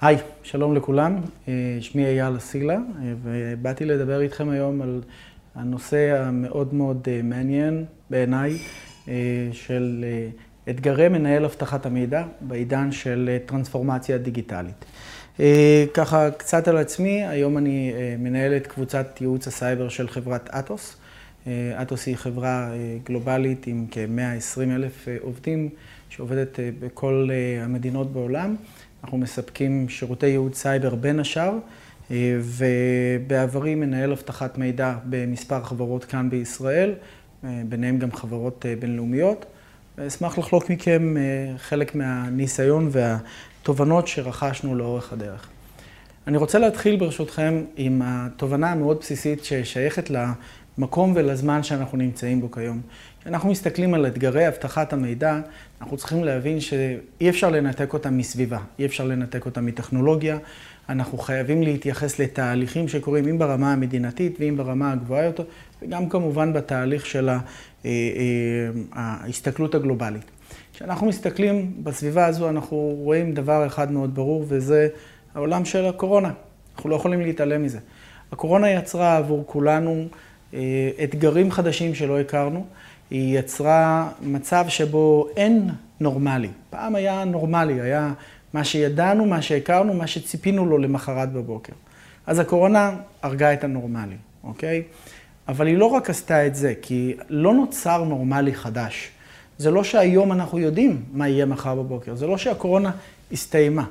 היי, שלום לכולם, אה, שמי אייל אסילה, אה, ובאתי לדבר איתכם היום על הנושא המאוד מאוד אה, מעניין בעיניי של אתגרי מנהל אבטחת המידע בעידן של טרנספורמציה דיגיטלית. ככה קצת על עצמי, היום אני מנהל את קבוצת ייעוץ הסייבר של חברת אטוס. אטוס היא חברה גלובלית עם כ-120 אלף עובדים שעובדת בכל המדינות בעולם. אנחנו מספקים שירותי ייעוד סייבר בין השאר, אה, ובעברי מנהל אבטחת מידע במספר חברות כאן בישראל, אה, ביניהם גם חברות אה, בינלאומיות. אשמח לחלוק מכם חלק מהניסיון והתובנות שרכשנו לאורך הדרך. אני רוצה להתחיל ברשותכם עם התובנה המאוד בסיסית ששייכת למקום ולזמן שאנחנו נמצאים בו כיום. כשאנחנו מסתכלים על אתגרי אבטחת המידע, אנחנו צריכים להבין שאי אפשר לנתק אותם מסביבה, אי אפשר לנתק אותם מטכנולוגיה. אנחנו חייבים להתייחס לתהליכים שקורים, אם ברמה המדינתית ואם ברמה הגבוהה יותר, וגם כמובן בתהליך של אה, אה, ההסתכלות הגלובלית. כשאנחנו מסתכלים בסביבה הזו, אנחנו רואים דבר אחד מאוד ברור, וזה העולם של הקורונה. אנחנו לא יכולים להתעלם מזה. הקורונה יצרה עבור כולנו אתגרים חדשים שלא הכרנו. היא יצרה מצב שבו אין נורמלי. פעם היה נורמלי, היה מה שידענו, מה שהכרנו, מה שציפינו לו למחרת בבוקר. אז הקורונה הרגה את הנורמלי, אוקיי? אבל היא לא רק עשתה את זה, כי לא נוצר נורמלי חדש. זה לא שהיום אנחנו יודעים מה יהיה מחר בבוקר, זה לא שהקורונה הסתיימה.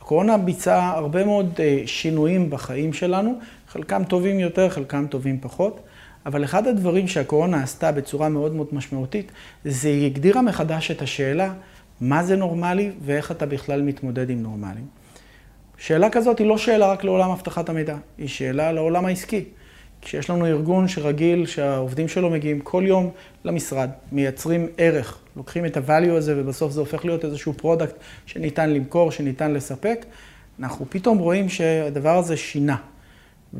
הקורונה ביצעה הרבה מאוד אה, שינויים בחיים שלנו, חלקם טובים יותר, חלקם טובים פחות. אבל אחד הדברים שהקורונה עשתה בצורה מאוד מאוד משמעותית, זה היא הגדירה מחדש את השאלה מה זה נורמלי ואיך אתה בכלל מתמודד עם נורמלי. שאלה כזאת היא לא שאלה רק לעולם אבטחת המידע, היא שאלה לעולם העסקי. כשיש לנו ארגון שרגיל שהעובדים שלו מגיעים כל יום למשרד, מייצרים ערך, לוקחים את ה-value הזה ובסוף זה הופך להיות איזשהו product שניתן למכור, שניתן לספק, אנחנו פתאום רואים שהדבר הזה שינה.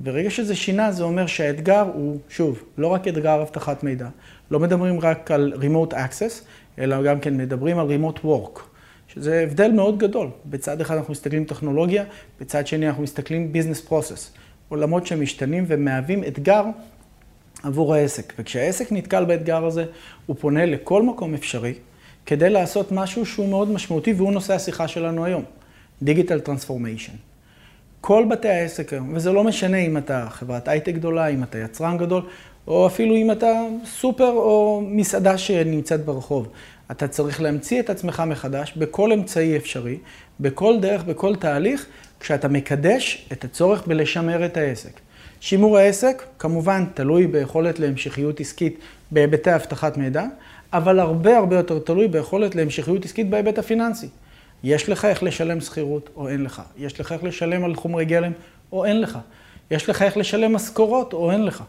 ברגע שזה שינה, זה אומר שהאתגר הוא, שוב, לא רק אתגר אבטחת מידע. לא מדברים רק על Remote Access, אלא גם כן מדברים על Remote Work, שזה הבדל מאוד גדול. בצד אחד אנחנו מסתכלים טכנולוגיה, בצד שני אנחנו מסתכלים Business Process. עולמות שמשתנים ומהווים אתגר עבור העסק. וכשהעסק נתקל באתגר הזה, הוא פונה לכל מקום אפשרי כדי לעשות משהו שהוא מאוד משמעותי, והוא נושא השיחה שלנו היום, Digital Transformation. כל בתי העסק היום, וזה לא משנה אם אתה חברת הייטק גדולה, אם אתה יצרן גדול, או אפילו אם אתה סופר או מסעדה שנמצאת ברחוב. אתה צריך להמציא את עצמך מחדש בכל אמצעי אפשרי, בכל דרך, בכל תהליך, כשאתה מקדש את הצורך בלשמר את העסק. שימור העסק, כמובן, תלוי ביכולת להמשכיות עסקית בהיבטי אבטחת מידע, אבל הרבה הרבה יותר תלוי ביכולת להמשכיות עסקית בהיבט הפיננסי. יש לך איך לשלם שכירות או אין לך. יש לך איך לשלם על חומרי גלם או אין לך. יש לך איך לשלם משכורות או אין לך.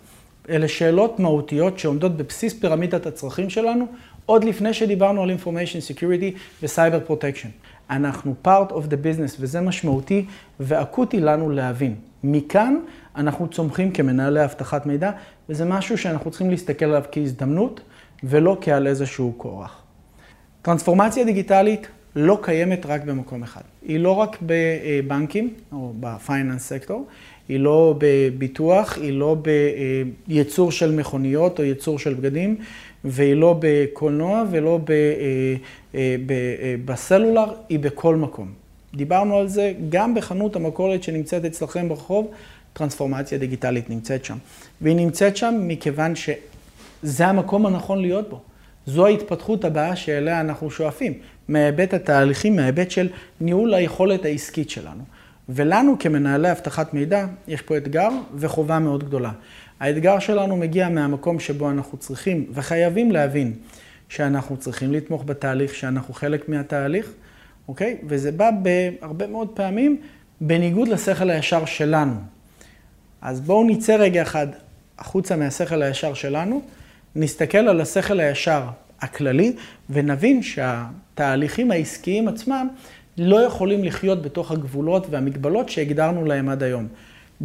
אלה שאלות מהותיות שעומדות בבסיס פירמידת הצרכים שלנו, עוד לפני שדיברנו על Information Security ו-Cyber Protection. אנחנו part of the business, וזה משמעותי ואקוטי לנו להבין. מכאן אנחנו צומחים כמנהלי אבטחת מידע, וזה משהו שאנחנו צריכים להסתכל עליו כהזדמנות, ולא כעל איזשהו כורח. טרנספורמציה דיגיטלית לא קיימת רק במקום אחד. היא לא רק בבנקים או בפייננס סקטור, היא לא בביטוח, היא לא בייצור של מכוניות או ייצור של בגדים, והיא לא בקולנוע ולא בסלולר, היא בכל מקום. דיברנו על זה גם בחנות המכולת שנמצאת אצלכם ברחוב, טרנספורמציה דיגיטלית נמצאת שם. והיא נמצאת שם מכיוון שזה המקום הנכון להיות בו. זו ההתפתחות הבאה שאליה אנחנו שואפים, מהיבט התהליכים, מההיבט של ניהול היכולת העסקית שלנו. ולנו כמנהלי אבטחת מידע, יש פה אתגר וחובה מאוד גדולה. האתגר שלנו מגיע מהמקום שבו אנחנו צריכים וחייבים להבין שאנחנו צריכים לתמוך בתהליך, שאנחנו חלק מהתהליך, אוקיי? וזה בא בהרבה מאוד פעמים בניגוד לשכל הישר שלנו. אז בואו נצא רגע אחד החוצה מהשכל הישר שלנו, נסתכל על השכל הישר הכללי ונבין שהתהליכים העסקיים עצמם לא יכולים לחיות בתוך הגבולות והמגבלות שהגדרנו להם עד היום.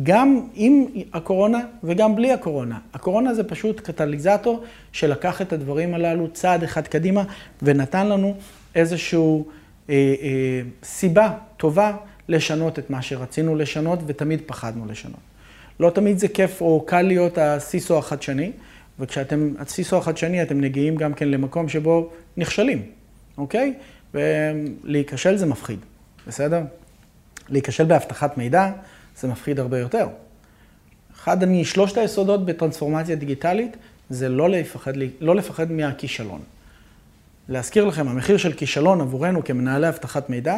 גם עם הקורונה וגם בלי הקורונה. הקורונה זה פשוט קטליזטור שלקח את הדברים הללו צעד אחד קדימה ונתן לנו איזושהי אה, אה, סיבה טובה לשנות את מה שרצינו לשנות ותמיד פחדנו לשנות. לא תמיד זה כיף או קל להיות הסיסו החדשני, וכשאתם הסיסו החדשני אתם מגיעים גם כן למקום שבו נכשלים, אוקיי? ולהיכשל זה מפחיד, בסדר? להיכשל באבטחת מידע זה מפחיד הרבה יותר. אחד משלושת היסודות בטרנספורמציה דיגיטלית זה לא לפחד, לא לפחד מהכישלון. להזכיר לכם, המחיר של כישלון עבורנו כמנהלי אבטחת מידע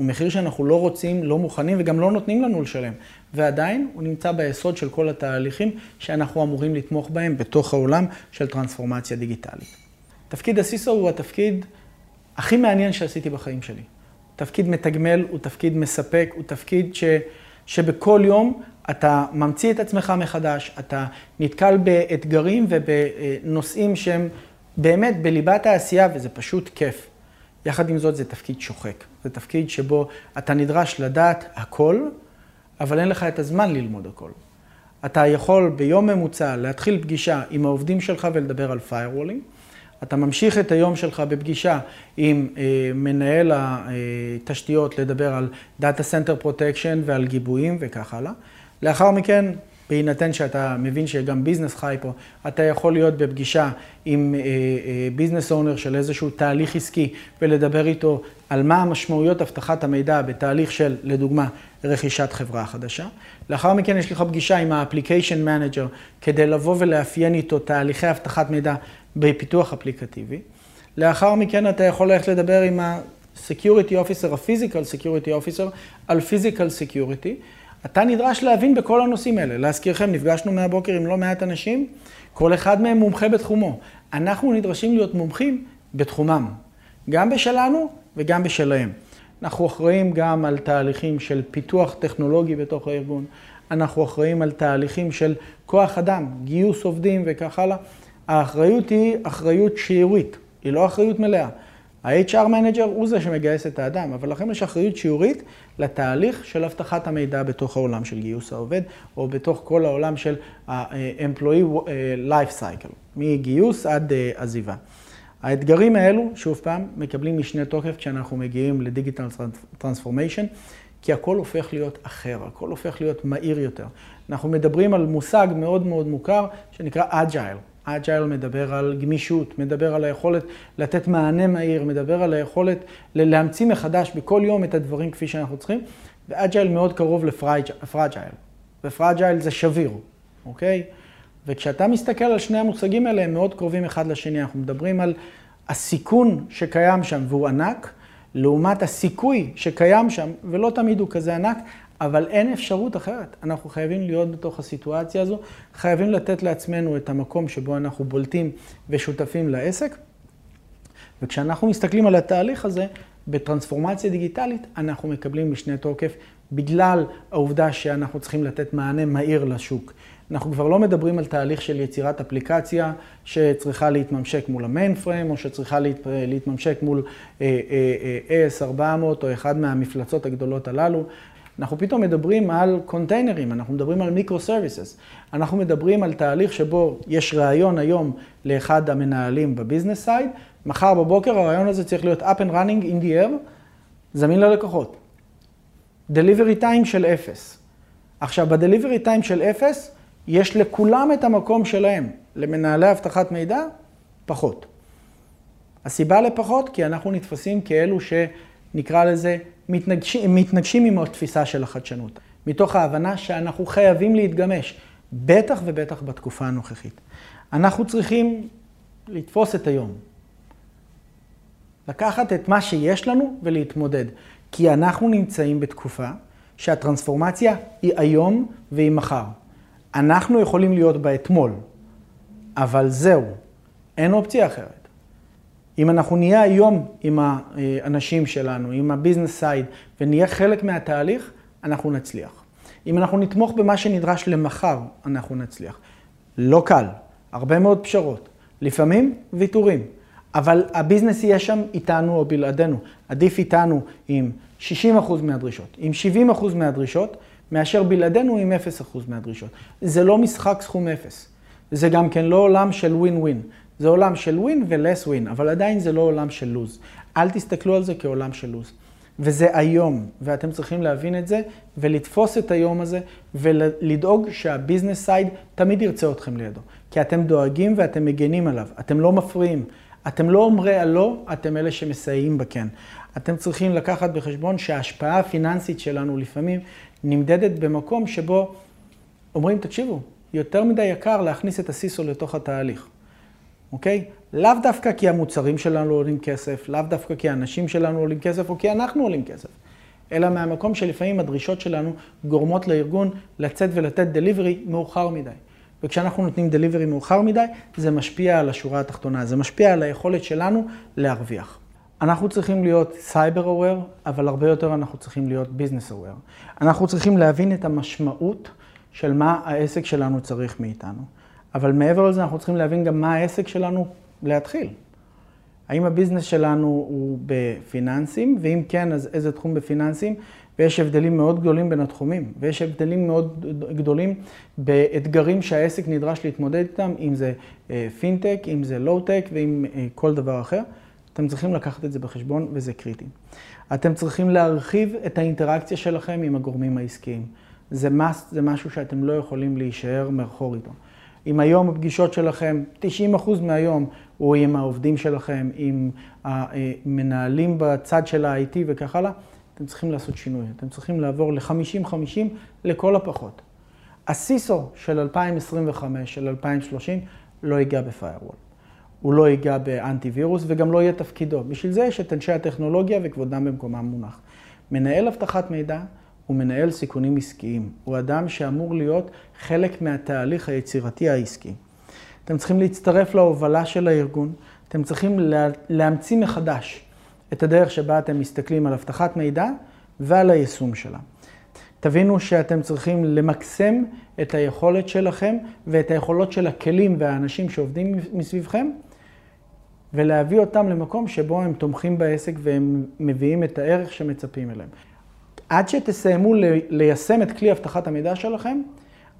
הוא מחיר שאנחנו לא רוצים, לא מוכנים וגם לא נותנים לנו לשלם. ועדיין הוא נמצא ביסוד של כל התהליכים שאנחנו אמורים לתמוך בהם בתוך העולם של טרנספורמציה דיגיטלית. תפקיד הסיסו הוא התפקיד הכי מעניין שעשיתי בחיים שלי. תפקיד מתגמל, הוא תפקיד מספק, הוא תפקיד ש, שבכל יום אתה ממציא את עצמך מחדש, אתה נתקל באתגרים ובנושאים שהם באמת בליבת העשייה, וזה פשוט כיף. יחד עם זאת, זה תפקיד שוחק. זה תפקיד שבו אתה נדרש לדעת הכל, אבל אין לך את הזמן ללמוד הכל. אתה יכול ביום ממוצע להתחיל פגישה עם העובדים שלך ולדבר על firewalling. אתה ממשיך את היום שלך בפגישה עם אה, מנהל התשתיות לדבר על Data Center Protection ועל גיבויים וכך הלאה. לאחר מכן, בהינתן שאתה מבין שגם ביזנס חי פה, אתה יכול להיות בפגישה עם ביזנס uh, אונר של איזשהו תהליך עסקי ולדבר איתו על מה המשמעויות אבטחת המידע בתהליך של, לדוגמה, רכישת חברה חדשה. לאחר מכן יש לך פגישה עם ה-Application Manager כדי לבוא ולאפיין איתו תהליכי אבטחת מידע בפיתוח אפליקטיבי. לאחר מכן אתה יכול ללכת לדבר עם ה-Security Officer, ה-Physical Security Officer, על Physical Security. אתה נדרש להבין בכל הנושאים האלה. להזכירכם, נפגשנו מהבוקר עם לא מעט אנשים, כל אחד מהם מומחה בתחומו. אנחנו נדרשים להיות מומחים בתחומם, גם בשלנו וגם בשלהם. אנחנו אחראים גם על תהליכים של פיתוח טכנולוגי בתוך הארגון, אנחנו אחראים על תהליכים של כוח אדם, גיוס עובדים וכך הלאה. האחריות היא אחריות שיורית, היא לא אחריות מלאה. ה-HR manager הוא זה שמגייס את האדם, אבל לכם יש אחריות שיורית לתהליך של אבטחת המידע בתוך העולם של גיוס העובד, או בתוך כל העולם של ה-employee life cycle, מגיוס עד אה, עזיבה. האתגרים האלו, שוב פעם, מקבלים משנה תוקף כשאנחנו מגיעים ל-digital transformation, כי הכל הופך להיות אחר, הכל הופך להיות מהיר יותר. אנחנו מדברים על מושג מאוד מאוד מוכר שנקרא agile. Agile מדבר על גמישות, מדבר על היכולת לתת מענה מהיר, מדבר על היכולת להמציא מחדש בכל יום את הדברים כפי שאנחנו צריכים, ו-agile מאוד קרוב ל-fragile, ו-fragile זה שביר, אוקיי? וכשאתה מסתכל על שני המושגים האלה, הם מאוד קרובים אחד לשני. אנחנו מדברים על הסיכון שקיים שם, והוא ענק, לעומת הסיכוי שקיים שם, ולא תמיד הוא כזה ענק, אבל אין אפשרות אחרת. אנחנו חייבים להיות בתוך הסיטואציה הזו, חייבים לתת לעצמנו את המקום שבו אנחנו בולטים ושותפים לעסק. וכשאנחנו מסתכלים על התהליך הזה, בטרנספורמציה דיגיטלית, אנחנו מקבלים משנה תוקף בגלל העובדה שאנחנו צריכים לתת מענה מהיר לשוק. אנחנו כבר לא מדברים על תהליך של יצירת אפליקציה שצריכה להתממשק מול המיין פריים, או שצריכה להת, להתממשק מול אה, אה, AS400 או אחד מהמפלצות הגדולות הללו. אנחנו פתאום מדברים על קונטיינרים, אנחנו מדברים על micro-services. אנחנו מדברים על תהליך שבו יש רעיון היום לאחד המנהלים ב-business side, מחר בבוקר הרעיון הזה צריך להיות up and running in the air, זמין ללקוחות. delivery time של אפס. עכשיו, ב-delivery time של אפס, יש לכולם את המקום שלהם. למנהלי אבטחת מידע, פחות. הסיבה לפחות, כי אנחנו נתפסים כאלו שנקרא לזה מתנגשים, מתנגשים עם התפיסה של החדשנות. מתוך ההבנה שאנחנו חייבים להתגמש, בטח ובטח בתקופה הנוכחית. אנחנו צריכים לתפוס את היום. לקחת את מה שיש לנו ולהתמודד. כי אנחנו נמצאים בתקופה שהטרנספורמציה היא היום והיא מחר. אנחנו יכולים להיות בה אתמול, אבל זהו, אין אופציה אחרת. אם אנחנו נהיה היום עם האנשים שלנו, עם ה-business side, ונהיה חלק מהתהליך, אנחנו נצליח. אם אנחנו נתמוך במה שנדרש למחר, אנחנו נצליח. לא קל, הרבה מאוד פשרות, לפעמים ויתורים, אבל הביזנס יהיה שם איתנו או בלעדינו. עדיף איתנו עם 60% מהדרישות, עם 70% מהדרישות, מאשר בלעדינו עם 0% מהדרישות. זה לא משחק סכום אפס. זה גם כן לא עולם של ווין ווין. זה עולם של win ו-less win, אבל עדיין זה לא עולם של lose. אל תסתכלו על זה כעולם של lose. וזה היום, ואתם צריכים להבין את זה, ולתפוס את היום הזה, ולדאוג שה-business side תמיד ירצה אתכם לידו. כי אתם דואגים ואתם מגנים עליו, אתם לא מפריעים. אתם לא אומרי הלא, אתם אלה שמסייעים בכן. אתם צריכים לקחת בחשבון שההשפעה הפיננסית שלנו לפעמים נמדדת במקום שבו אומרים, תקשיבו, יותר מדי יקר להכניס את הסיסו לתוך התהליך, אוקיי? לאו דווקא כי המוצרים שלנו עולים כסף, לאו דווקא כי האנשים שלנו עולים כסף או כי אנחנו עולים כסף, אלא מהמקום שלפעמים הדרישות שלנו גורמות לארגון לצאת ולתת דליברי מאוחר מדי. וכשאנחנו נותנים דליברי מאוחר מדי, זה משפיע על השורה התחתונה, זה משפיע על היכולת שלנו להרוויח. אנחנו צריכים להיות cyber aware, אבל הרבה יותר אנחנו צריכים להיות business aware. אנחנו צריכים להבין את המשמעות של מה העסק שלנו צריך מאיתנו. אבל מעבר לזה אנחנו צריכים להבין גם מה העסק שלנו לכתחילה. האם הביזנס שלנו הוא בפיננסים, ואם כן, אז איזה תחום בפיננסים? ויש הבדלים מאוד גדולים בין התחומים, ויש הבדלים מאוד גדולים באתגרים שהעסק נדרש להתמודד איתם, אם זה פינטק, אם זה לואו-טק ואם כל דבר אחר. אתם צריכים לקחת את זה בחשבון וזה קריטי. אתם צריכים להרחיב את האינטראקציה שלכם עם הגורמים העסקיים. זה must, זה משהו שאתם לא יכולים להישאר מאחור איתו. אם היום הפגישות שלכם, 90% מהיום הוא עם העובדים שלכם, עם המנהלים בצד של ה-IT וכך הלאה, אתם צריכים לעשות שינוי. אתם צריכים לעבור ל-50-50 לכל הפחות. הסיסו של 2025, של 2030, לא ייגע בפיירוול. הוא לא ייגע באנטי וירוס וגם לא יהיה תפקידו. בשביל זה יש את אנשי הטכנולוגיה וכבודם במקומם מונח. מנהל אבטחת מידע הוא מנהל סיכונים עסקיים. הוא אדם שאמור להיות חלק מהתהליך היצירתי העסקי. אתם צריכים להצטרף להובלה של הארגון, אתם צריכים לה, להמציא מחדש את הדרך שבה אתם מסתכלים על אבטחת מידע ועל היישום שלה. תבינו שאתם צריכים למקסם את היכולת שלכם ואת היכולות של הכלים והאנשים שעובדים מסביבכם ולהביא אותם למקום שבו הם תומכים בעסק והם מביאים את הערך שמצפים אליהם. עד שתסיימו ליישם את כלי אבטחת המידע שלכם,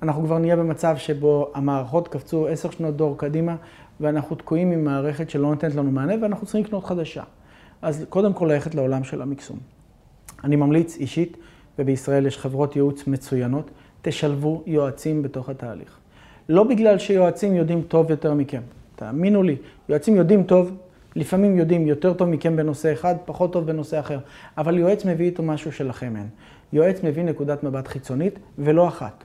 אנחנו כבר נהיה במצב שבו המערכות קפצו עשר שנות דור קדימה, ואנחנו תקועים עם מערכת שלא נותנת לנו מענה, ואנחנו צריכים לקנות חדשה. אז קודם כל ללכת לעולם של המקסום. אני ממליץ אישית, ובישראל יש חברות ייעוץ מצוינות, תשלבו יועצים בתוך התהליך. לא בגלל שיועצים יודעים טוב יותר מכם. תאמינו לי, יועצים יודעים טוב, לפעמים יודעים יותר טוב מכם בנושא אחד, פחות טוב בנושא אחר, אבל יועץ מביא איתו משהו שלכם אין. יועץ מביא נקודת מבט חיצונית ולא אחת.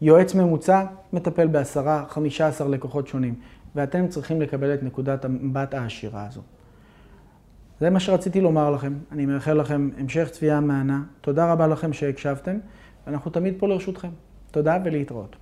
יועץ ממוצע מטפל בעשרה, חמישה עשר לקוחות שונים, ואתם צריכים לקבל את נקודת המבט העשירה הזו. זה מה שרציתי לומר לכם. אני מאחל לכם המשך צפייה מהנה. תודה רבה לכם שהקשבתם, ואנחנו תמיד פה לרשותכם. תודה ולהתראות.